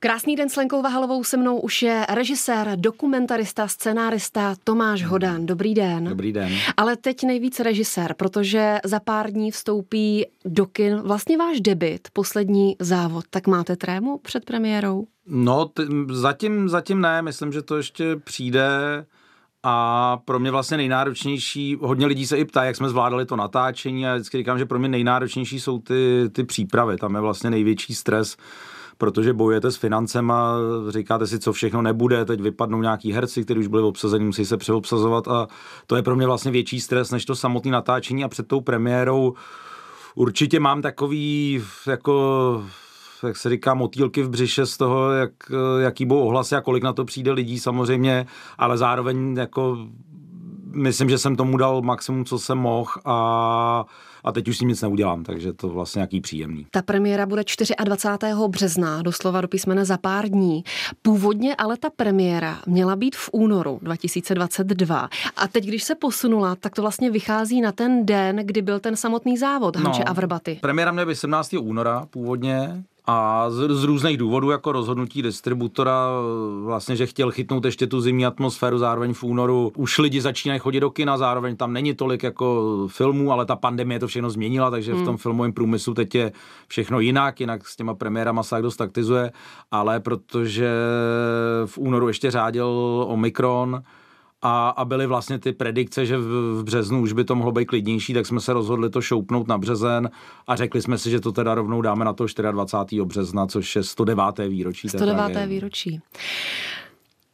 Krásný den s Lenkou Vahalovou se mnou už je režisér, dokumentarista, scenárista Tomáš Hodán. Dobrý den. Dobrý den. Ale teď nejvíc režisér, protože za pár dní vstoupí do kin vlastně váš debit, poslední závod. Tak máte trému před premiérou? No, t- zatím, zatím ne, myslím, že to ještě přijde. A pro mě vlastně nejnáročnější, hodně lidí se i ptá, jak jsme zvládali to natáčení a vždycky říkám, že pro mě nejnáročnější jsou ty, ty přípravy, tam je vlastně největší stres protože bojujete s financema, říkáte si, co všechno nebude, teď vypadnou nějaký herci, kteří už byli obsazeni, musí se přeobsazovat a to je pro mě vlastně větší stres, než to samotné natáčení a před tou premiérou určitě mám takový jako jak se říká, motýlky v břiše z toho, jak, jaký budou ohlasy a kolik na to přijde lidí samozřejmě, ale zároveň jako myslím, že jsem tomu dal maximum, co jsem mohl a, a teď už s tím nic neudělám, takže to vlastně nějaký příjemný. Ta premiéra bude 24. března, doslova do písmene za pár dní. Původně ale ta premiéra měla být v únoru 2022 a teď, když se posunula, tak to vlastně vychází na ten den, kdy byl ten samotný závod Hanče no, a Vrbaty. Premiéra měla být 17. února původně, a z, z různých důvodů, jako rozhodnutí distributora, vlastně, že chtěl chytnout ještě tu zimní atmosféru, zároveň v únoru už lidi začínají chodit do kina, zároveň tam není tolik jako filmů, ale ta pandemie to všechno změnila, takže hmm. v tom filmovém průmyslu teď je všechno jinak, jinak s těma premiérama se dost taktizuje, ale protože v únoru ještě řádil Omikron, a, a byly vlastně ty predikce, že v, v březnu už by to mohlo být klidnější, tak jsme se rozhodli to šoupnout na březen a řekli jsme si, že to teda rovnou dáme na to 24. března, což je 109. výročí. 109. výročí.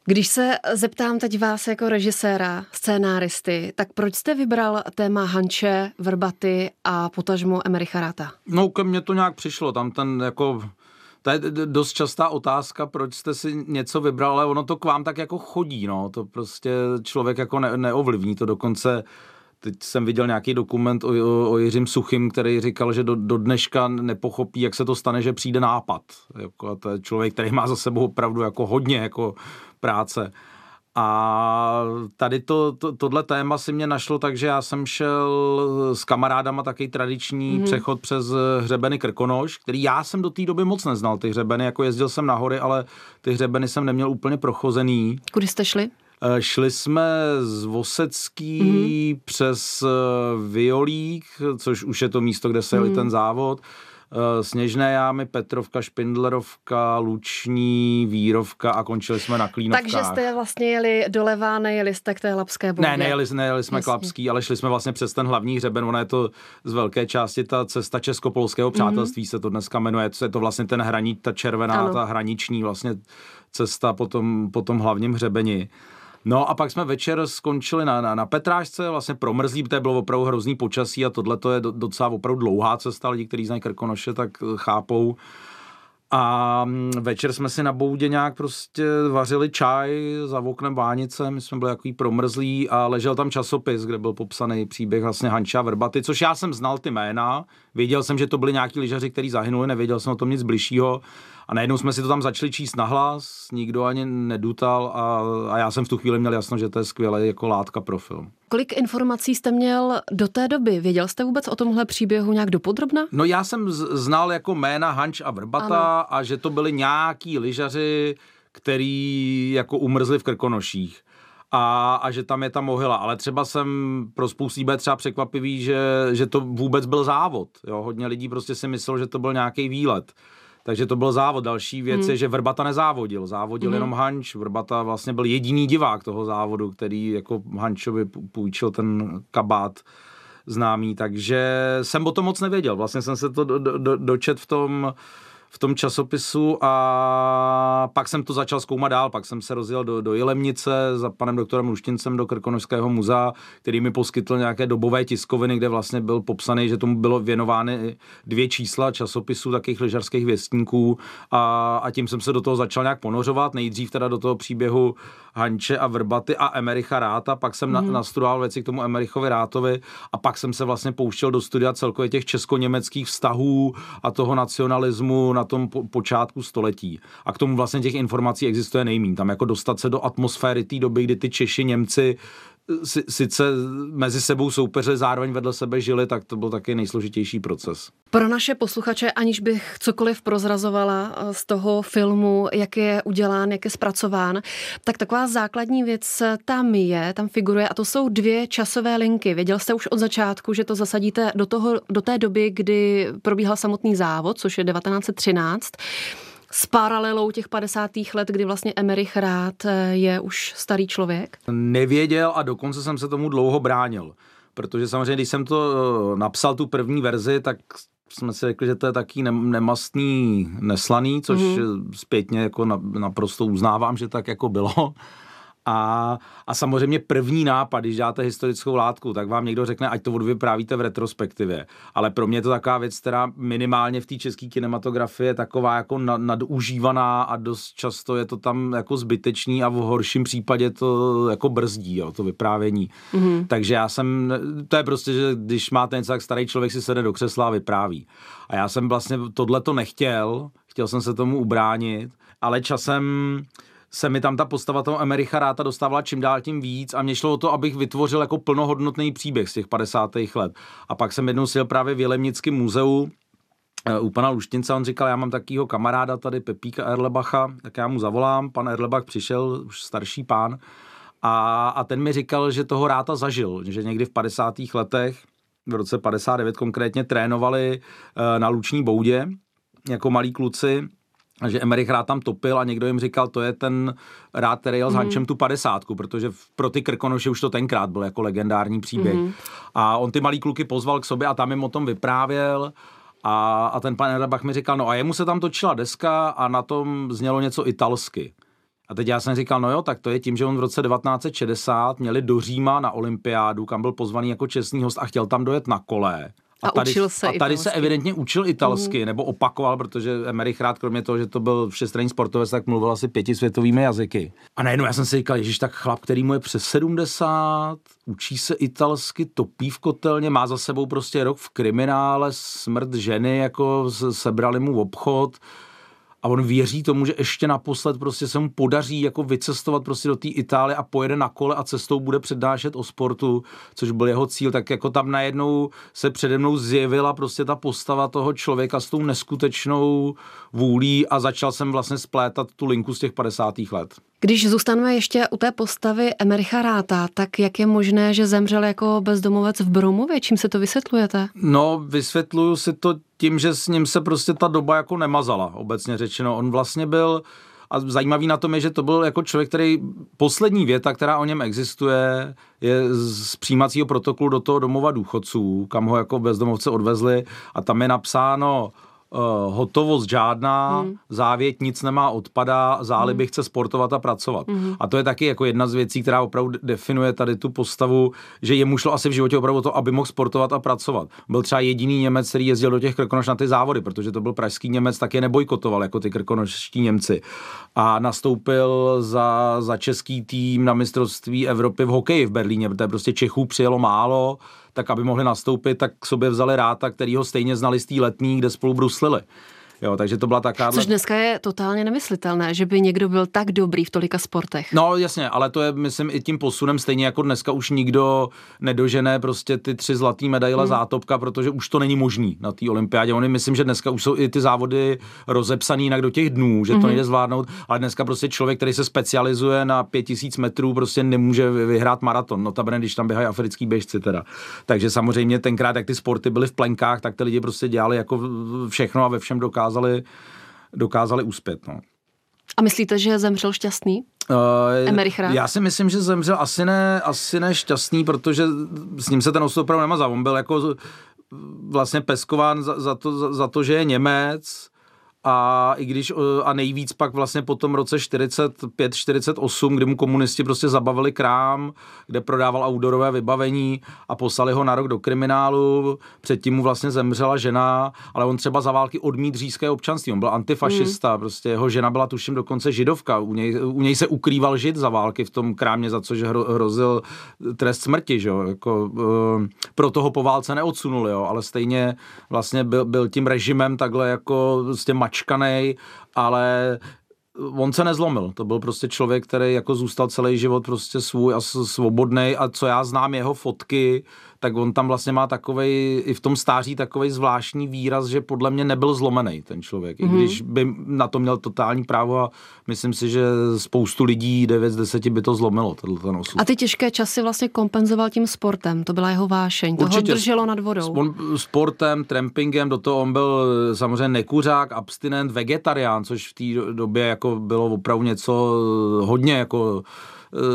Když se zeptám teď vás jako režiséra, scénáristy, tak proč jste vybral téma Hanče, Vrbaty a potažmo Emericha Rata? No, ke mně to nějak přišlo, tam ten jako to je dost častá otázka, proč jste si něco vybral, ale ono to k vám tak jako chodí, no, to prostě člověk jako ne, neovlivní, to dokonce teď jsem viděl nějaký dokument o, o, o Jiřím Suchým, který říkal, že do, do dneška nepochopí, jak se to stane, že přijde nápad. Jako, a to je člověk, který má za sebou opravdu jako hodně jako práce. A tady to, to, tohle téma si mě našlo tak, že já jsem šel s kamarádama takový tradiční mm-hmm. přechod přes hřebeny Krkonoš, který já jsem do té doby moc neznal, ty hřebeny, jako jezdil jsem na hory, ale ty hřebeny jsem neměl úplně prochozený. Kudy jste šli? Eh, šli jsme z Vosecký mm-hmm. přes eh, Violík, což už je to místo, kde se jeli mm-hmm. ten závod Sněžné jámy, Petrovka, Špindlerovka, Luční, Vírovka a končili jsme na Klínovkách. Takže jste vlastně jeli doleva, nejeli jste k té Lapské bodě. Ne, nejeli, nejeli jsme Jasně. k Lapský, ale šli jsme vlastně přes ten hlavní hřeben, ona je to z velké části ta cesta česko-polského přátelství mm-hmm. se to dneska jmenuje, je to vlastně ten hraní, ta červená, ano. ta hraniční vlastně cesta po tom, po tom hlavním hřebeni. No a pak jsme večer skončili na, na, na Petrážce, vlastně promrzlí, protože bylo opravdu hrozný počasí a tohle to je docela opravdu dlouhá cesta, lidi, kteří znají Krkonoše, tak eh, chápou. A mm, večer jsme si na boudě nějak prostě vařili čaj za oknem vánice, my jsme byli takový promrzlí a ležel tam časopis, kde byl popsaný příběh vlastně Hanča Vrbaty, což já jsem znal ty jména, věděl jsem, že to byli nějaký lyžaři, kteří zahynuli, nevěděl jsem o tom nic bližšího a najednou jsme si to tam začali číst nahlas, nikdo ani nedutal a, a já jsem v tu chvíli měl jasno, že to je skvělé jako látka pro film. Kolik informací jste měl do té doby? Věděl jste vůbec o tomhle příběhu nějak dopodrobna? No já jsem znal jako jména Hanč a Vrbata ano. a že to byli nějaký lyžaři, který jako umrzli v Krkonoších. A, a že tam je ta mohyla. Ale třeba jsem pro spoustu lidí třeba překvapivý, že, že to vůbec byl závod. Jo? Hodně lidí prostě si myslelo, že to byl nějaký výlet. Takže to byl závod. Další věc hmm. je, že Vrbata nezávodil. Závodil hmm. jenom Hanč. Vrbata vlastně byl jediný divák toho závodu, který jako Hančovi půjčil ten kabát známý, takže jsem o tom moc nevěděl. Vlastně jsem se to do, do, dočet v tom v tom časopisu a pak jsem to začal zkoumat dál, pak jsem se rozjel do, do Jilemnice za panem doktorem Luštincem do Krkonožského muzea, který mi poskytl nějaké dobové tiskoviny, kde vlastně byl popsaný, že tomu bylo věnovány dvě čísla časopisů takových lyžařských věstníků. A, a tím jsem se do toho začal nějak ponořovat, nejdřív teda do toho příběhu Hanče a Vrbaty a Emericha Ráta, pak jsem mm. na, mhm. nastudoval věci k tomu Emerichovi Rátovi a pak jsem se vlastně pouštěl do studia celkově těch česko-německých vztahů a toho nacionalismu na tom po, počátku století. A k tomu vlastně těch informací existuje nejmín. Tam jako dostat se do atmosféry té doby, kdy ty Češi, Němci sice mezi sebou soupeře zároveň vedle sebe žili, tak to byl taky nejsložitější proces. Pro naše posluchače, aniž bych cokoliv prozrazovala eh, z toho filmu, jak je udělán, jak je zpracován, tak taková základní věc tam je, tam figuruje a to jsou dvě časové linky. Věděl jste už od začátku, že to zasadíte do, toho, do té doby, kdy probíhal samotný závod, což je 1913 s paralelou těch 50. let, kdy vlastně Emerich Rád eh, je už starý člověk? Nevěděl a dokonce jsem se tomu dlouho bránil. Protože samozřejmě, když jsem to eh, napsal, tu první verzi, tak jsme si řekli, že to je taký nemastný, neslaný, což mm. zpětně jako naprosto uznávám, že tak jako bylo. A, a samozřejmě první nápad, když děláte historickou látku, tak vám někdo řekne, ať to odvyprávíte v retrospektivě. Ale pro mě je to taková věc, která minimálně v té české kinematografii je taková jako nadužívaná a dost často je to tam jako zbytečný a v horším případě to jako brzdí, jo, to vyprávění. Mm-hmm. Takže já jsem, to je prostě, že když máte něco, tak starý člověk si sedne do křesla a vypráví. A já jsem vlastně tohle to nechtěl, chtěl jsem se tomu ubránit, ale časem se mi tam ta postava toho Emericha Ráta dostávala čím dál tím víc a mě šlo o to, abych vytvořil jako plnohodnotný příběh z těch 50. let. A pak jsem jednou sjel právě v Jelemnickém muzeu eh, u pana Luštince, on říkal, já mám takýho kamaráda tady, Pepíka Erlebacha, tak já mu zavolám, pan Erlebach přišel, už starší pán, a, a ten mi říkal, že toho Ráta zažil, že někdy v 50. letech, v roce 59 konkrétně, trénovali eh, na Luční boudě, jako malí kluci že Emerich rád tam topil a někdo jim říkal, to je ten rád, který jel s mm. Hančem tu padesátku, protože pro ty Krkonoše už to tenkrát byl jako legendární příběh. Mm. A on ty malý kluky pozval k sobě a tam jim o tom vyprávěl a, a ten pan Erbach mi říkal, no a jemu se tam točila deska a na tom znělo něco italsky. A teď já jsem říkal, no jo, tak to je tím, že on v roce 1960 měli do Říma na olympiádu, kam byl pozvaný jako čestný host a chtěl tam dojet na kole. A, a tady, učil se a tady se evidentně učil italsky, mm. nebo opakoval, protože Emerich rád, kromě toho, že to byl všestranný sportovec, tak mluvil asi pěti světovými jazyky. A najednou já jsem si říkal, ježiš, tak chlap, který mu je přes 70, učí se italsky, topí v kotelně, má za sebou prostě rok v kriminále, smrt ženy, jako sebrali mu obchod, a on věří tomu, že ještě naposled prostě se mu podaří jako vycestovat prostě do té Itálie a pojede na kole a cestou bude přednášet o sportu, což byl jeho cíl, tak jako tam najednou se přede mnou zjevila prostě ta postava toho člověka s tou neskutečnou vůlí a začal jsem vlastně splétat tu linku z těch 50. let. Když zůstaneme ještě u té postavy Emericha Ráta, tak jak je možné, že zemřel jako bezdomovec v Bromově? Čím se to vysvětlujete? No, vysvětluju si to tím, že s ním se prostě ta doba jako nemazala, obecně řečeno. On vlastně byl, a zajímavý na tom je, že to byl jako člověk, který poslední věta, která o něm existuje, je z přijímacího protokolu do toho domova důchodců, kam ho jako bezdomovce odvezli a tam je napsáno uh, hotovost žádná, hmm. závěť nic nemá, odpadá, záliby hmm. chce sportovat a pracovat. Hmm. A to je taky jako jedna z věcí, která opravdu definuje tady tu postavu, že jemu šlo asi v životě opravdu to, aby mohl sportovat a pracovat. Byl třeba jediný Němec, který jezdil do těch Krkonoš na ty závody, protože to byl pražský Němec, tak je nebojkotoval jako ty krkonoští Němci. A nastoupil za, za český tým na mistrovství Evropy v hokeji v Berlíně, protože prostě Čechů přijelo málo, tak aby mohli nastoupit, tak k sobě vzali Ráta, který ho stejně znali z té letní, kde spolu bruslili. Jo, takže to byla taká. Což dneska je totálně nemyslitelné, že by někdo byl tak dobrý v tolika sportech. No jasně, ale to je, myslím, i tím posunem stejně jako dneska už nikdo nedožené prostě ty tři zlatý medaile hmm. zátopka, protože už to není možný na té olympiádě. Oni myslím, že dneska už jsou i ty závody rozepsaný jinak do těch dnů, že to hmm. nejde zvládnout, ale dneska prostě člověk, který se specializuje na pět tisíc metrů, prostě nemůže vyhrát maraton. No tabene, když tam běhají africký běžci teda. Takže samozřejmě tenkrát, jak ty sporty byly v plenkách, tak ty lidi prostě dělali jako všechno a ve všem dokázali dokázali, dokázali uspět. No. A myslíte, že zemřel šťastný? Uh, já si myslím, že zemřel asi ne, asi ne šťastný, protože s ním se ten osud opravdu nemazal. On byl jako vlastně peskován za, za, to, za, za to, že je Němec, a i když a nejvíc pak vlastně po tom roce 45-48, kdy mu komunisti prostě zabavili krám, kde prodával outdoorové vybavení a poslali ho na rok do kriminálu, předtím mu vlastně zemřela žena, ale on třeba za války odmít říjské občanství, on byl antifašista, mm. prostě jeho žena byla tuším dokonce židovka, u něj, u něj se ukrýval žid za války v tom krámě, za což hro, hrozil trest smrti, že jo, jako, uh, pro toho po válce neodsunuli, jo, ale stejně vlastně byl, byl tím režimem takhle jako s těm mačkanej, ale on se nezlomil. To byl prostě člověk, který jako zůstal celý život prostě svůj a svobodný a co já znám jeho fotky, tak on tam vlastně má takovej, i v tom stáří takový zvláštní výraz, že podle mě nebyl zlomený ten člověk, mm-hmm. i mhm. když by na to měl totální právo a myslím si, že spoustu lidí 9 z 10 by to zlomilo, ten osud. A ty těžké časy vlastně kompenzoval tím sportem, to byla jeho vášeň, to Určitě, ho drželo nad vodou. Sportem, trampingem, do toho on byl samozřejmě nekuřák, abstinent, vegetarián, což v té době jako bylo opravdu něco hodně jako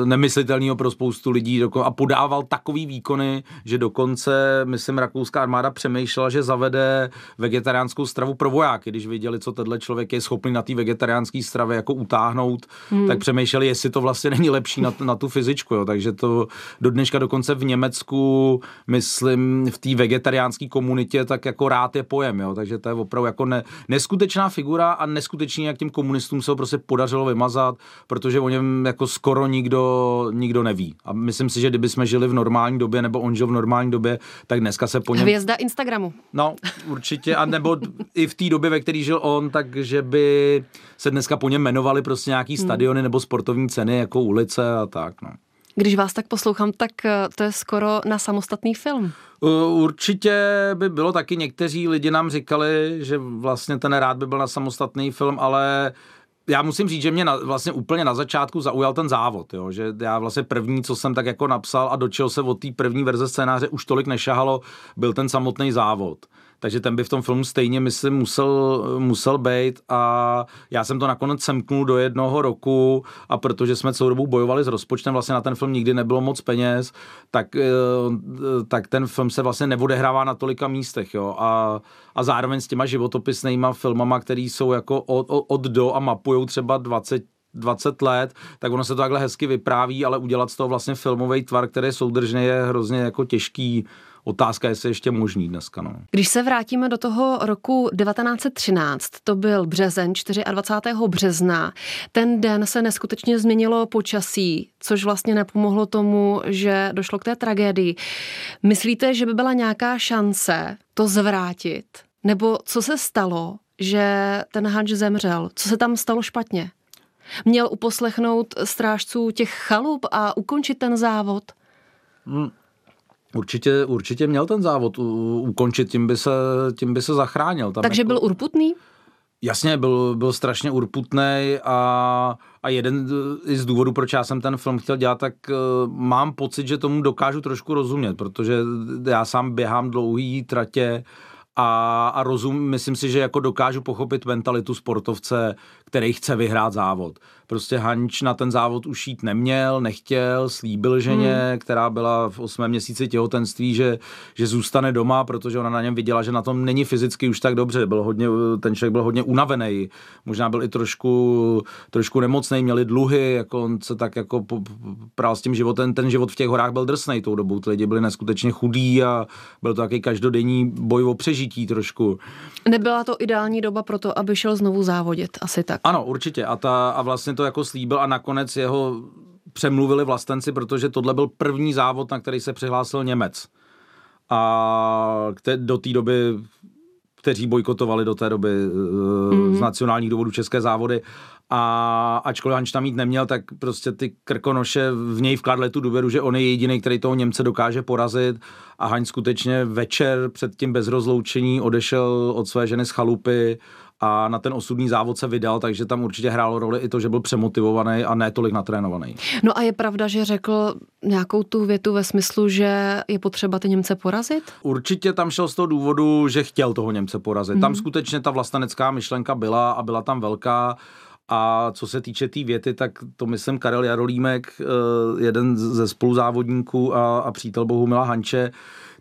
nemyslitelného pro spoustu lidí a podával takový výkony, že dokonce, myslím, rakouská armáda přemýšlela, že zavede vegetariánskou stravu pro vojáky, když viděli, co tenhle člověk je schopný na té vegetariánské stravě jako utáhnout, hmm. tak přemýšleli, jestli to vlastně není lepší na, na tu fyzičku, jo. takže to do dneška dokonce v Německu, myslím, v té vegetariánské komunitě, tak jako rád je pojem, jo. takže to je opravdu jako ne, neskutečná figura a neskutečně, jak těm komunistům se ho prostě podařilo vymazat, protože o něm jako skoro nikdo nikdo, nikdo neví. A myslím si, že kdyby jsme žili v normální době, nebo on žil v normální době, tak dneska se po něm... Hvězda Instagramu. No, určitě. A nebo i v té době, ve které žil on, takže by se dneska po něm jmenovali prostě nějaký hmm. stadiony nebo sportovní ceny, jako ulice a tak, no. Když vás tak poslouchám, tak eh, to je skoro na samostatný film. Určitě by bylo taky, někteří lidi nám říkali, že vlastně ten rád by byl na samostatný film, ale já musím říct, že mě na, vlastně úplně na začátku zaujal ten závod, jo? že já vlastně první, co jsem tak jako napsal a dočil se od té první verze scénáře, už tolik nešahalo, byl ten samotný závod takže ten by v tom filmu stejně, myslím, musel, musel být a já jsem to nakonec semknul do jednoho roku a protože jsme celou dobu bojovali s rozpočtem, vlastně na ten film nikdy nebylo moc peněz, tak, eh, tak ten film se vlastně neodehrává na tolika místech, jo, a, a zároveň s těma životopisnýma filmama, který jsou jako od, od do a mapujou třeba 20 20 let, tak ono se to takhle hezky vypráví, ale udělat z toho vlastně filmový tvar, který je soudržně, je hrozně jako těžký otázka, jestli ještě možný dneska. No. Když se vrátíme do toho roku 1913, to byl březen, 24. března, ten den se neskutečně změnilo počasí, což vlastně nepomohlo tomu, že došlo k té tragédii. Myslíte, že by byla nějaká šance to zvrátit? Nebo co se stalo, že ten Hanč zemřel? Co se tam stalo špatně? Měl uposlechnout strážců těch chalup a ukončit ten závod? Hmm. Určitě, určitě měl ten závod ukončit, tím by se, tím by se zachránil. Tam Takže jako... byl urputný? Jasně, byl, byl strašně urputný a, a jeden i z důvodů, proč já jsem ten film chtěl dělat, tak uh, mám pocit, že tomu dokážu trošku rozumět, protože já sám běhám dlouhý tratě a, a rozum, myslím si, že jako dokážu pochopit mentalitu sportovce, který chce vyhrát závod. Prostě Hanč na ten závod už jít neměl, nechtěl, slíbil ženě, hmm. která byla v osmém měsíci těhotenství, že, že zůstane doma, protože ona na něm viděla, že na tom není fyzicky už tak dobře. Byl hodně, ten člověk byl hodně unavený, možná byl i trošku, trošku nemocný, měli dluhy, jako on se tak jako prál s tím životem. Ten život v těch horách byl drsný tou dobou, ty lidi byli neskutečně chudí a byl to takový každodenní boj o přežití trošku. Nebyla to ideální doba pro to, aby šel znovu závodit, asi tak. Ano, určitě. A, ta, a vlastně to jako slíbil a nakonec jeho přemluvili vlastenci, protože tohle byl první závod, na který se přihlásil Němec. A do té doby kteří bojkotovali do té doby mm-hmm. z nacionálních důvodů české závody a ačkoliv Hanč tam mít neměl, tak prostě ty krkonoše v něj vkladli tu důvěru, že on je jediný, který toho Němce dokáže porazit a Hanč skutečně večer před tím bezrozloučení odešel od své ženy z chalupy a na ten osudný závod se vydal, takže tam určitě hrálo roli i to, že byl přemotivovaný a ne tolik natrénovaný. No a je pravda, že řekl nějakou tu větu ve smyslu, že je potřeba ty Němce porazit? Určitě tam šel z toho důvodu, že chtěl toho Němce porazit. Hmm. Tam skutečně ta vlastenecká myšlenka byla a byla tam velká. A co se týče té tý věty, tak to myslím Karel Jarolímek, eh, jeden ze spoluzávodníků a, a přítel Bohumila Hanče,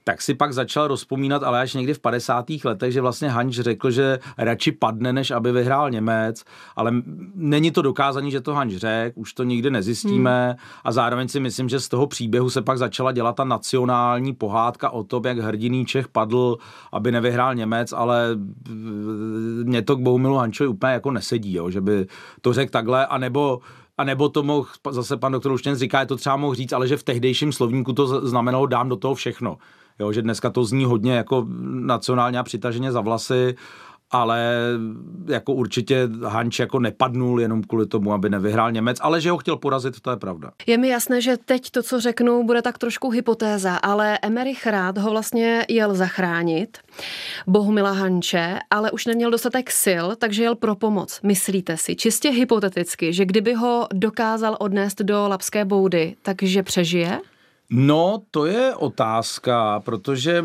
tak si pak začal rozpomínat, ale až někdy v 50. letech, že vlastně Hanč řekl, že radši padne, než aby vyhrál Němec, ale není to dokázaný, že to Hanč řekl, už to nikdy nezjistíme hmm. a zároveň si myslím, že z toho příběhu se pak začala dělat ta nacionální pohádka o tom, jak hrdiný Čech padl, aby nevyhrál Němec, ale mě to k Bohumilu Hančovi úplně jako nesedí, jo, že by to řekl takhle, anebo a nebo to mohl, zase pan doktor Luštěn říká, je to třeba mohl říct, ale že v tehdejším slovníku to znamenalo dám do toho všechno jo, že dneska to zní hodně jako nacionálně a přitaženě za vlasy ale jako určitě Hanč jako nepadnul jenom kvůli tomu, aby nevyhrál Němec, ale že ho chtěl porazit, to je pravda. Je mi jasné, že teď to, co řeknu, bude tak trošku hypotéza, ale Emerich Rád ho vlastně jel zachránit, Bohumila Hanče, ale už neměl dostatek sil, takže jel pro pomoc. Myslíte si, čistě hypoteticky, že kdyby ho dokázal odnést do Lapské boudy, takže přežije? No, to je otázka, protože e,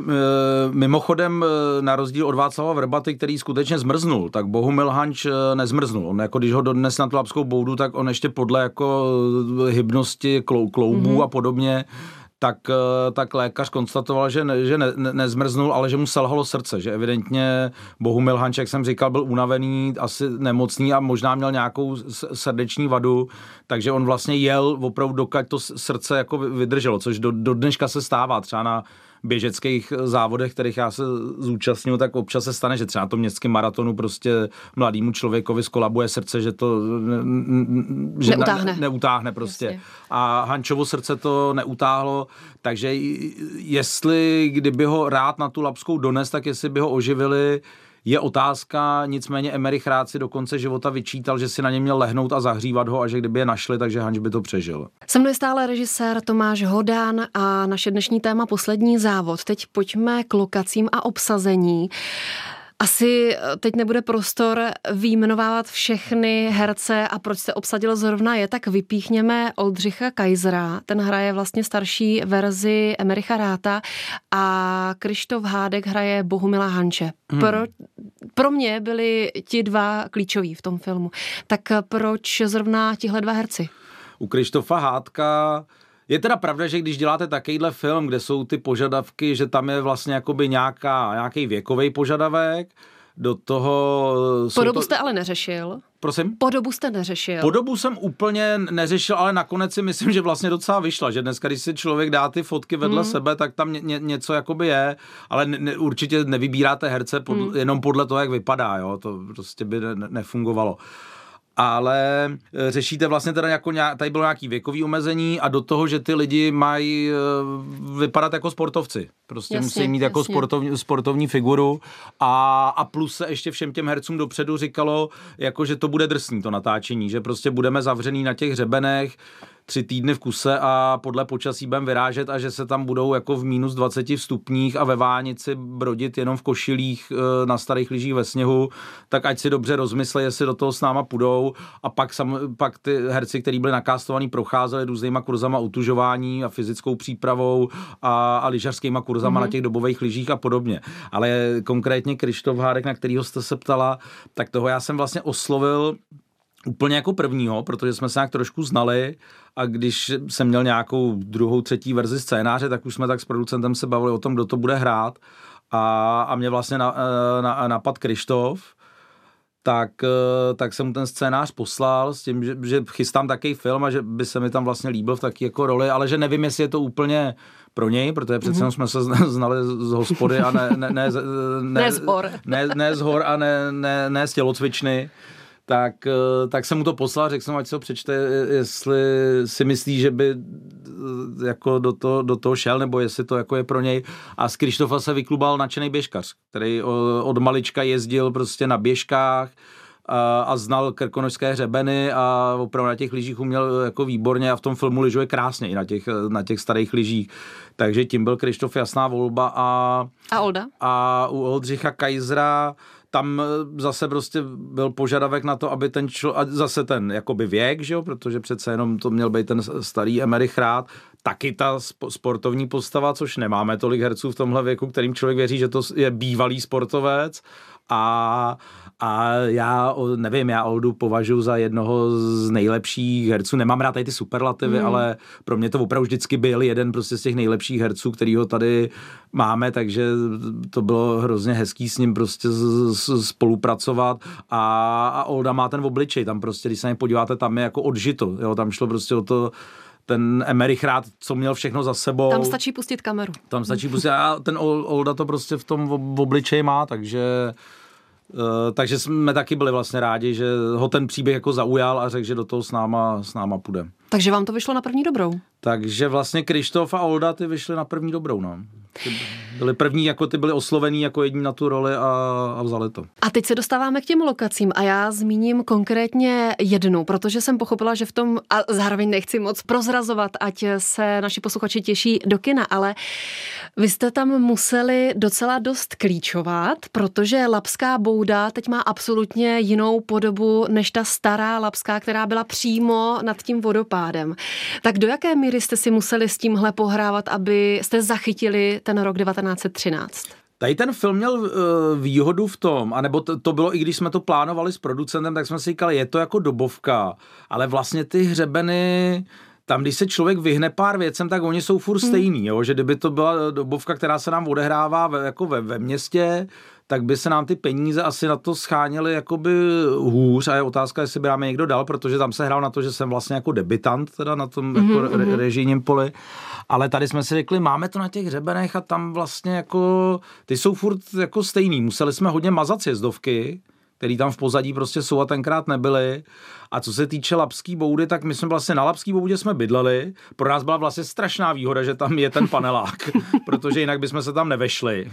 mimochodem e, na rozdíl od Václava Vrbaty, který skutečně zmrznul, tak Bohumil Hanč e, nezmrznul. On jako když ho dodnes na tlapskou boudu, tak on ještě podle jako hybnosti klou, kloubů mm-hmm. a podobně tak, eh, tak lékař konstatoval, že, ne, že ne, ne, nezmrznul, ale že mu selhalo srdce, že evidentně Bohumil Hanč, jak jsem říkal, byl unavený, asi nemocný a možná měl nějakou srdeční vadu, takže on vlastně jel opravdu, dokud to srdce jako vydrželo, což do, do dneška se stává třeba na běžeckých závodech, kterých já se zúčastňuji, tak občas se stane, že třeba to městském maratonu prostě mladému člověkovi skolabuje srdce, že to že neutáhne. Ne, neutáhne prostě. Jasně. A Hančovo srdce to neutáhlo, takže jestli kdyby ho rád na tu Lapskou dones, tak jestli by ho oživili, je otázka, nicméně Emerich rád si do konce života vyčítal, že si na ně měl lehnout a zahřívat ho a že kdyby je našli, takže Hanč by to přežil. Se mnou je stále režisér Tomáš Hodán a naše dnešní téma poslední závod. Teď pojďme k lokacím a obsazení. Asi eh, teď nebude prostor výjmenovávat všechny herce a proč se obsadil zrovna je, tak vypíchněme Oldřicha Kajzera. Ten hraje vlastně starší verzi Emericha Ráta a Krištof Hádek hraje Bohumila Hanče. Hmm. Pro, pro mě byli ti dva klíčoví v tom filmu. Tak proč zrovna tihle dva herci? U Krištofa Hádka je teda pravda, že když děláte takovýhle film, kde jsou ty požadavky, že tam je vlastně jakoby nějaká, nějaký věkový požadavek, do toho... Podobu to... jste ale neřešil. Prosím? Podobu jste neřešil. Podobu jsem úplně neřešil, ale nakonec si myslím, že vlastně docela vyšla, že dneska, když si člověk dá ty fotky vedle hmm. sebe, tak tam ně, ně, něco jakoby je, ale ne, určitě nevybíráte herce pod, hmm. jenom podle toho, jak vypadá, jo, to prostě by ne, nefungovalo ale eh, řešíte vlastně teda jako nějak, tady bylo nějaký věkový omezení a do toho, že ty lidi mají eh, vypadat jako sportovci. Prostě jasně, musí mít jako jasně. jako sportovní, sportovní figuru a, a plus se ještě všem těm hercům dopředu říkalo, jako že to bude drsný to natáčení, že prostě budeme zavřený na těch hřebenech, tři týdny v kuse a podle počasí budeme vyrážet a že se tam budou jako v minus 20 stupních a ve Vánici brodit jenom v košilích eh, na starých lyžích ve sněhu, tak ať si dobře rozmyslejí, jestli do toho s náma půjdou a pak, sam, pak ty herci, kteří byli nakástovaní, procházeli různýma kurzama utužování a fyzickou přípravou a, a lyžařskýma kurzama mm-hmm. na těch dobových lyžích a podobně. Ale konkrétně Krištof Hádek, na kterého jste se ptala, tak toho já jsem vlastně oslovil úplně jako prvního, protože jsme se nějak trošku znali a když jsem měl nějakou druhou, třetí verzi scénáře, tak už jsme tak s producentem se bavili o tom, kdo to bude hrát a, a mě vlastně na, eh, na, napad Krištof, tak, eh, tak jsem mu ten scénář poslal s tím, že, že chystám takový film a že by se mi tam vlastně líbil v taky jako roli, ale že nevím, jestli je to úplně pro něj, protože přece mm-hmm. jsme se znali z hospody a ne, ne, ne, ne, ne z hor. Ne, ne z hor a ne, ne, ne z tělocvičny tak, eh, tak jsem mu to poslal, řekl jsem, ať se ho přečte, jestli si myslí, že by eh, jako do, to, do toho šel, nebo jestli to jako je pro něj. A z Krištofa se vyklubal nadšený běžkař, který eh, od malička jezdil prostě na běžkách, a, a znal krkonožské hřebeny a opravdu na těch lyžích uměl jako výborně a v tom filmu lyžuje krásně i na těch, na těch starých lyžích. Takže tím byl Krištof jasná volba a... A Olda? A u Oldřicha Kajzra tam eh, zase prostě byl požadavek na to, aby ten člo, a zase ten jakoby věk, že jo, protože přece jenom to měl být ten starý Emerich rád, taky ta sportovní postava, což nemáme tolik herců v tomhle věku, kterým člověk věří, že to je bývalý sportovec. A a já nevím, já Oldu považuji za jednoho z nejlepších herců. Nemám rád tady ty superlativy, mm. ale pro mě to opravdu vždycky byl jeden prostě z těch nejlepších herců, kterýho tady máme, takže to bylo hrozně hezký s ním prostě spolupracovat a, a Olda má ten obličej, tam prostě, když se na podíváte, tam je jako odžito, jo, tam šlo prostě o to, ten Emerich rád, co měl všechno za sebou. Tam stačí pustit kameru. Tam stačí pustit a ten Olda to prostě v tom obličeji má, takže takže jsme taky byli vlastně rádi, že ho ten příběh jako zaujal a řekl, že do toho s náma, s náma půjde. Takže vám to vyšlo na první dobrou? Takže vlastně Krištof a Olda ty vyšly na první dobrou, no. Byli první, jako ty byli oslovený jako jední na tu roli a, a vzali to. A teď se dostáváme k těm lokacím a já zmíním konkrétně jednu, protože jsem pochopila, že v tom, a zároveň nechci moc prozrazovat, ať se naši posluchači těší do kina, ale vy jste tam museli docela dost klíčovat, protože Lapská bouda teď má absolutně jinou podobu než ta stará Lapská, která byla přímo nad tím vodopádem. Tak do jaké míry jste si museli s tímhle pohrávat, aby jste zachytili ten rok 1913? Tady ten film měl uh, výhodu v tom, anebo to, to bylo i když jsme to plánovali s producentem, tak jsme si říkali, je to jako dobovka, ale vlastně ty hřebeny tam, když se člověk vyhne pár věcem, tak oni jsou furt hmm. stejný, jo? že kdyby to byla dobovka, která se nám odehrává ve, jako ve, ve městě, tak by se nám ty peníze asi na to scháněly jakoby hůř a je otázka, jestli by nám je někdo dal, protože tam se hrál na to, že jsem vlastně jako debitant teda na tom mm-hmm. jako re- režijním poli, ale tady jsme si řekli, máme to na těch hřebenech a tam vlastně jako, ty jsou furt jako stejný, museli jsme hodně mazat sjezdovky, který tam v pozadí prostě jsou a tenkrát nebyly. A co se týče Lapský boudy, tak my jsme vlastně na Lapský boudě jsme bydleli. Pro nás byla vlastně strašná výhoda, že tam je ten panelák, protože jinak bychom se tam nevešli.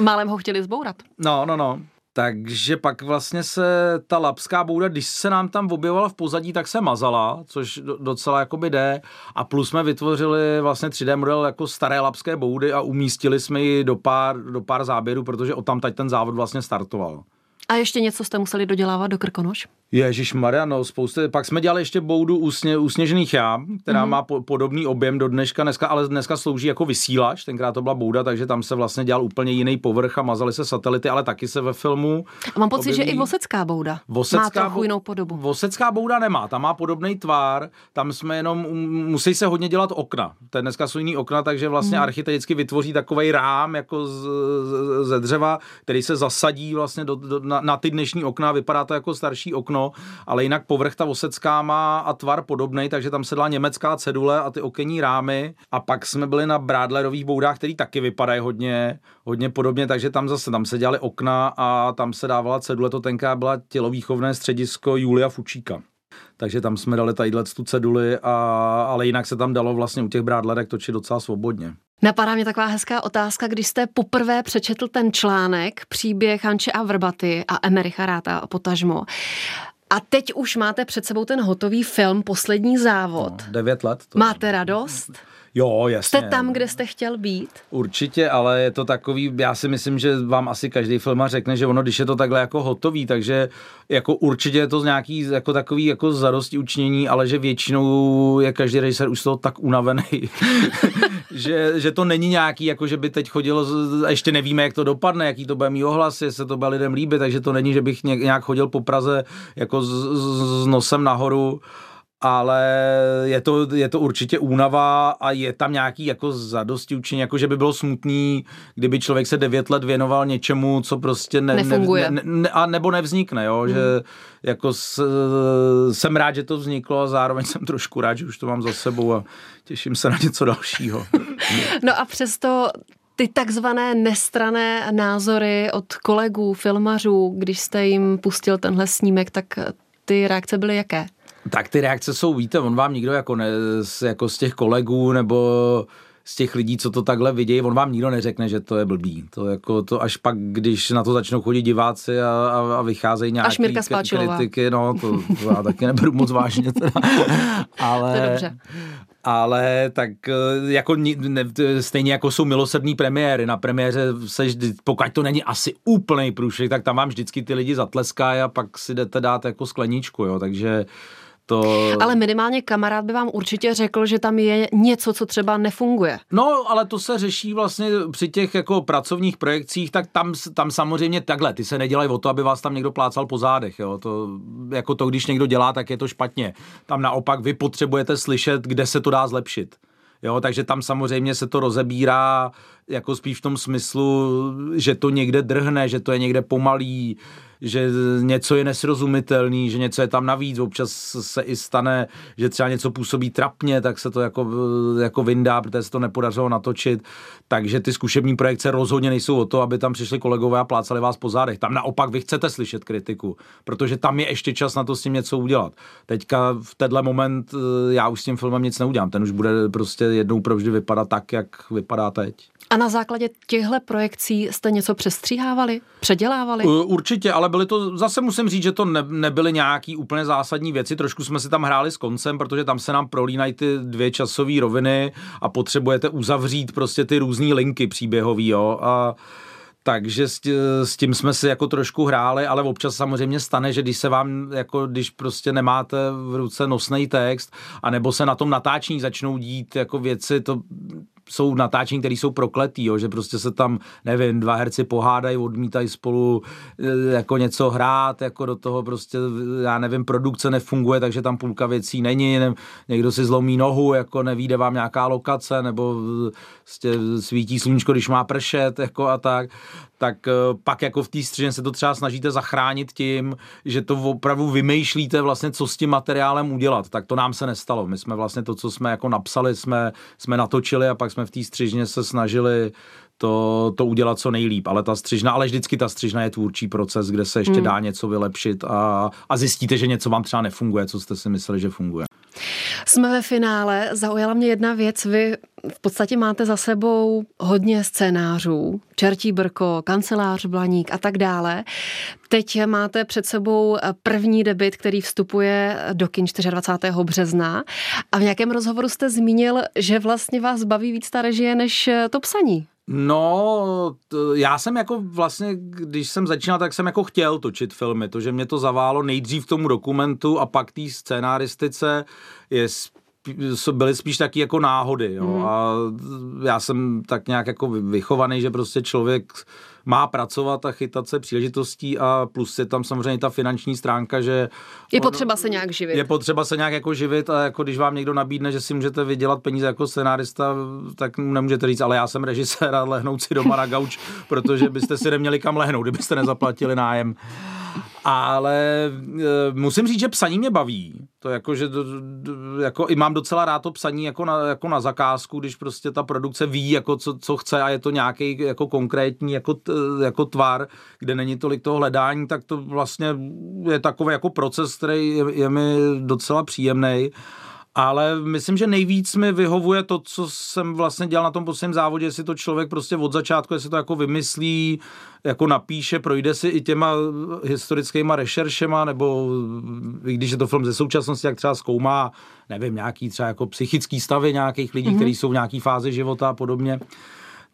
Málem ho chtěli zbourat. No, no, no. Takže pak vlastně se ta lapská bouda, když se nám tam objevovala v pozadí, tak se mazala, což docela jakoby jde. A plus jsme vytvořili vlastně 3D model jako staré lapské boudy a umístili jsme ji do pár, do pár záběrů, protože o tam ten závod vlastně startoval. A ještě něco jste museli dodělávat do Krkonoš? Ježíš Maria, no spousty. Pak jsme dělali ještě boudu usně, usněžených jám, která mm-hmm. má po, podobný objem do dneška, dneska, ale dneska slouží jako vysílač, tenkrát to byla bouda, takže tam se vlastně dělal úplně jiný povrch a mazaly se satelity, ale taky se ve filmu. A mám pocit, objeví... že i Vosecká bouda Vosecká má trochu bo... jinou podobu. Vosecká bouda nemá, tam má podobný tvár, tam jsme jenom, musí se hodně dělat okna. To dneska jsou jiný okna, takže vlastně mm. architekt vždycky vytvoří takový rám jako z, z, ze dřeva, který se zasadí vlastně do, do, na, na ty dnešní okna, vypadá to jako starší okno, ale jinak povrch ta osecká má a tvar podobný, takže tam se dala německá cedule a ty okenní rámy. A pak jsme byli na Brádlerových boudách, který taky vypadají hodně, hodně podobně, takže tam zase tam se dělaly okna a tam se dávala cedule, to tenká byla tělovýchovné středisko Julia Fučíka takže tam jsme dali tadyhle tu ceduli, a, ale jinak se tam dalo vlastně u těch brádlerek točit docela svobodně. Napadá mě taková hezká otázka, když jste poprvé přečetl ten článek Příběh Hanče a Vrbaty a Emericha Ráta a potažmo. A teď už máte před sebou ten hotový film Poslední závod. No, devět let. To máte je. radost? Jo, jasně. Jste tam, kde jste chtěl být? Určitě, ale je to takový, já si myslím, že vám asi každý filmař řekne, že ono, když je to takhle jako hotový, takže jako určitě je to nějaký jako takový jako zarosti učnění, ale že většinou je každý režisér už z toho tak unavený, že, že to není nějaký, jako že by teď chodil, a ještě nevíme, jak to dopadne, jaký to bude mít ohlas, jestli se to bude lidem líbit, takže to není, že bych nějak chodil po Praze jako s, s, s nosem nahoru, ale je to, je to určitě únava a je tam nějaký jako zadosti učení, jako že by bylo smutný, kdyby člověk se devět let věnoval něčemu, co prostě ne, Nefunguje. Ne, ne, a nebo nevznikne, jo, hmm. že jako s, jsem rád, že to vzniklo a zároveň jsem trošku rád, že už to mám za sebou a těším se na něco dalšího. no a přesto ty takzvané nestrané názory od kolegů, filmařů, když jste jim pustil tenhle snímek, tak ty reakce byly jaké? Tak ty reakce jsou, víte, on vám nikdo jako, ne, jako z těch kolegů nebo z těch lidí, co to takhle vidějí, on vám nikdo neřekne, že to je blbý. To jako to až pak, když na to začnou chodit diváci a, a, a vycházejí nějaké kritiky, no to, to já taky neberu moc vážně teda. Ale, to je dobře. Ale tak eh, jako ne, stejně jako jsou milosrdný premiéry, na premiéře se vždy, pokud to není asi úplný průšvih, tak tam vám vždycky ty lidi zatleskají a pak si jdete dát jako skleničku, jo, takže to... Ale minimálně kamarád by vám určitě řekl, že tam je něco, co třeba nefunguje. No, ale to se řeší vlastně při těch jako pracovních projekcích, tak tam, tam samozřejmě takhle, ty se nedělají o to, aby vás tam někdo plácal po zádech, jo. To, jako to, když někdo dělá, tak je to špatně. Tam naopak vy potřebujete slyšet, kde se to dá zlepšit. Jo, takže tam samozřejmě se to rozebírá jako spíš v tom smyslu, že to někde drhne, že to je někde pomalý, že něco je nesrozumitelný, že něco je tam navíc, občas se i stane, že třeba něco působí trapně, tak se to jako, jako vyndá, protože se to nepodařilo natočit. Takže ty zkušební projekce rozhodně nejsou o to, aby tam přišli kolegové a plácali vás po zádech. Tam naopak vy chcete slyšet kritiku, protože tam je ještě čas na to s tím něco udělat. Teďka v tenhle moment eh, já už s tím filmem nic neudělám, ten už bude prostě jednou provždy vypadat tak, jak vypadá teď. A na základě těchto projekcí jste něco přestříhávali, předělávali? Určitě, ale byly to, zase musím říct, že to ne, nebyly nějaký úplně zásadní věci, trošku jsme si tam hráli s koncem, protože tam se nám prolínají ty dvě časové roviny a potřebujete uzavřít prostě ty různé linky příběhový, jo, a takže s tím jsme si jako trošku hráli, ale občas samozřejmě stane, že když se vám, jako když prostě nemáte v ruce nosný text, anebo se na tom natáčení začnou dít jako věci, to jsou natáčení, které jsou prokletý, jo, že prostě se tam, nevím, dva herci pohádají, odmítají spolu e, jako něco hrát, jako do toho prostě, já nevím, produkce nefunguje, takže tam půlka věcí není, ne, někdo si zlomí nohu, jako nevíde vám nějaká lokace, nebo prostě svítí sluníčko, když má pršet, jako a tak tak eh, pak jako v té střině se to třeba snažíte zachránit tím, že to opravdu vymýšlíte vlastně, co s tím materiálem udělat. Tak to nám se nestalo. My jsme vlastně to, co jsme jako napsali, jsme, jsme natočili a pak jsme v té střižně se snažili to, to udělat co nejlíp. Ale ta střižna, ale vždycky ta střižna je tvůrčí proces, kde se ještě hmm. dá něco vylepšit a, a zjistíte, že něco vám třeba nefunguje, co jste si mysleli, že funguje. Jsme ve finále. Zaujala mě jedna věc. Vy v podstatě máte za sebou hodně scénářů. Čertí brko, kancelář Blaník a tak dále. Teď máte před sebou první debit, který vstupuje do kin 24. března. A v nějakém rozhovoru jste zmínil, že vlastně vás baví víc ta režie než to psaní. No, t- já jsem jako vlastně, když jsem začínal, tak jsem jako chtěl točit filmy. To, že mě to zaválo nejdřív tomu dokumentu a pak té scénáristice je byly spíš taky jako náhody. Jo? Mm. A já jsem tak nějak jako vychovaný, že prostě člověk má pracovat a chytat se příležitostí a plus je tam samozřejmě ta finanční stránka, že... Je on, potřeba se nějak živit. Je potřeba se nějak jako živit a jako když vám někdo nabídne, že si můžete vydělat peníze jako scenárista, tak nemůžete říct, ale já jsem režisér a lehnout si doma na gauč, protože byste si neměli kam lehnout, kdybyste nezaplatili nájem. Ale e, musím říct, že psaní mě baví. To jako, že do, do, jako i mám docela rád to psaní jako na, jako na zakázku, když prostě ta produkce ví, jako co, co chce a je to nějaký jako konkrétní jako, jako tvar, kde není tolik toho hledání, tak to vlastně je takový jako proces, který je, je mi docela příjemný ale myslím, že nejvíc mi vyhovuje to, co jsem vlastně dělal na tom posledním závodě, jestli to člověk prostě od začátku, jestli to jako vymyslí, jako napíše, projde si i těma historickýma rešeršema, nebo i když je to film ze současnosti, jak třeba zkoumá, nevím, nějaký třeba jako psychický stavy nějakých lidí, mm-hmm. kteří jsou v nějaký fázi života a podobně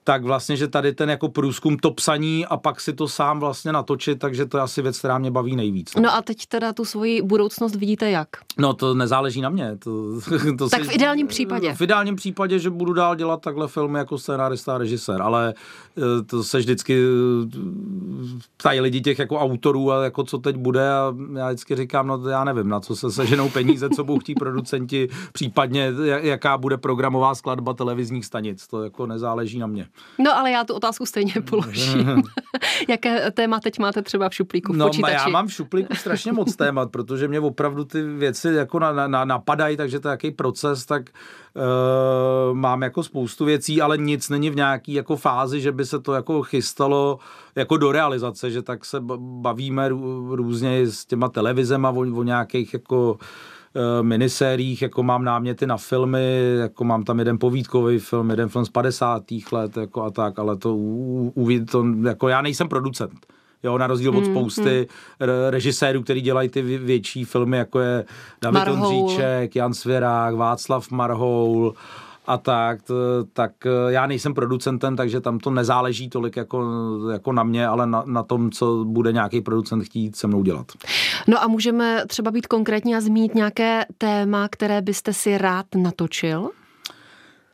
tak vlastně, že tady ten jako průzkum, to psaní a pak si to sám vlastně natočit, takže to je asi věc, která mě baví nejvíc. No, no a teď teda tu svoji budoucnost vidíte jak? No to nezáleží na mě. To, to tak si, v ideálním případě? V ideálním případě, že budu dál dělat takhle filmy jako scénárista a režisér, ale eh, to se vždycky eh, ptají lidi těch jako autorů a jako co teď bude a já vždycky říkám, no já nevím, na co se seženou peníze, co budou chtít producenti, případně jaká bude programová skladba televizních stanic, to jako nezáleží na mě. No ale já tu otázku stejně položím. Jaké téma teď máte třeba v šuplíku, v no, počítači? já mám v šuplíku strašně moc témat, protože mě opravdu ty věci jako na, na, napadají, takže to je jaký proces, tak uh, mám jako spoustu věcí, ale nic není v nějaký jako fázi, že by se to jako chystalo jako do realizace, že tak se bavíme různě s těma televizema o, o nějakých jako Eh, minisériích, jako mám náměty na filmy, jako mám tam jeden povídkový film, jeden film z 50. let, jako a tak, ale to, u, to jako já nejsem producent. Jo, na rozdíl od hmm, spousty hmm. režisérů, který dělají ty větší filmy, jako je David Marhoul. Ondříček, Jan Svěrák, Václav Marhoul, a tak, tak eh, já nejsem producentem, takže tam to nezáleží tolik jako, jako na mě, ale na, na tom, co bude nějaký producent chtít se mnou dělat. No a můžeme třeba být konkrétní a zmínit nějaké téma, které byste si rád natočil?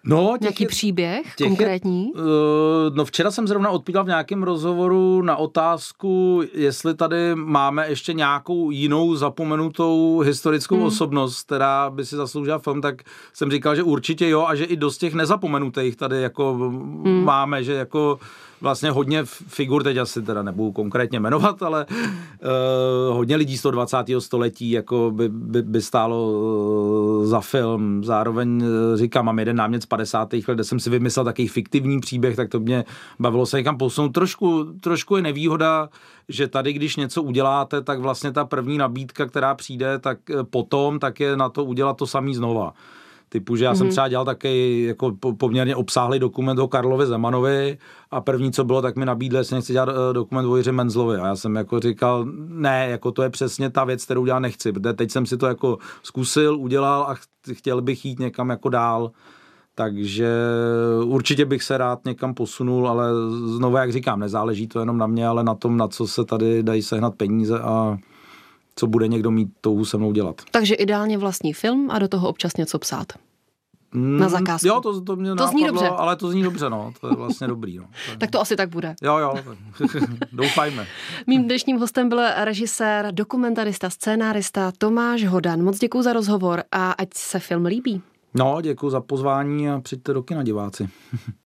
No, Nějaký je, příběh těch konkrétní? Je, uh, no včera jsem zrovna odpídal v nějakém rozhovoru na otázku, jestli tady máme ještě nějakou jinou zapomenutou historickou hmm. osobnost, která by si zasloužila film, tak jsem říkal, že určitě jo a že i dost těch nezapomenutých tady jako hmm. máme, že jako vlastně hodně figur, teď asi teda nebudu konkrétně jmenovat, ale uh, hodně lidí z toho 20. století jako by, by, by stálo uh, za film. Zároveň uh, říkám, mám jeden námět z 50. let, kde jsem si vymyslel takový fiktivní příběh, tak to mě bavilo se někam posunout. Trošku, trošku je nevýhoda, že tady, když něco uděláte, tak vlastně ta první nabídka, která přijde, tak potom, tak je na to udělat to samý znova Typu, že já mm-hmm. jsem mhm. třeba dělal taky jako poměrně obsáhlý dokument o Karlovi Zemanovi a první, co bylo, tak mi nabídli, jestli nechci dělat eh, dokument o Jiři Menzlovi. A já jsem jako říkal, ne, jako to je přesně ta věc, kterou dělat nechci, protože teď jsem si to jako zkusil, udělal a chtěl bych jít někam jako dál. Takže určitě bych se rád někam posunul, ale znovu, jak říkám, nezáleží to jenom na mě, ale na tom, na co se tady dají sehnat peníze a co bude někdo mít touhu se mnou dělat. Takže ideálně vlastní film a do toho občas něco psát. Mm, Na zakázku. Jo, to, to mě to nápadlo, zní dobře. ale to zní dobře, no. To je vlastně dobrý, no. tak to asi tak bude. Jo, jo, doufajme. Mým dnešním hostem byl režisér, dokumentarista, scénárista Tomáš Hodan. Moc děkuji za rozhovor a ať se film líbí. No, děkuji za pozvání a přijďte do kina diváci.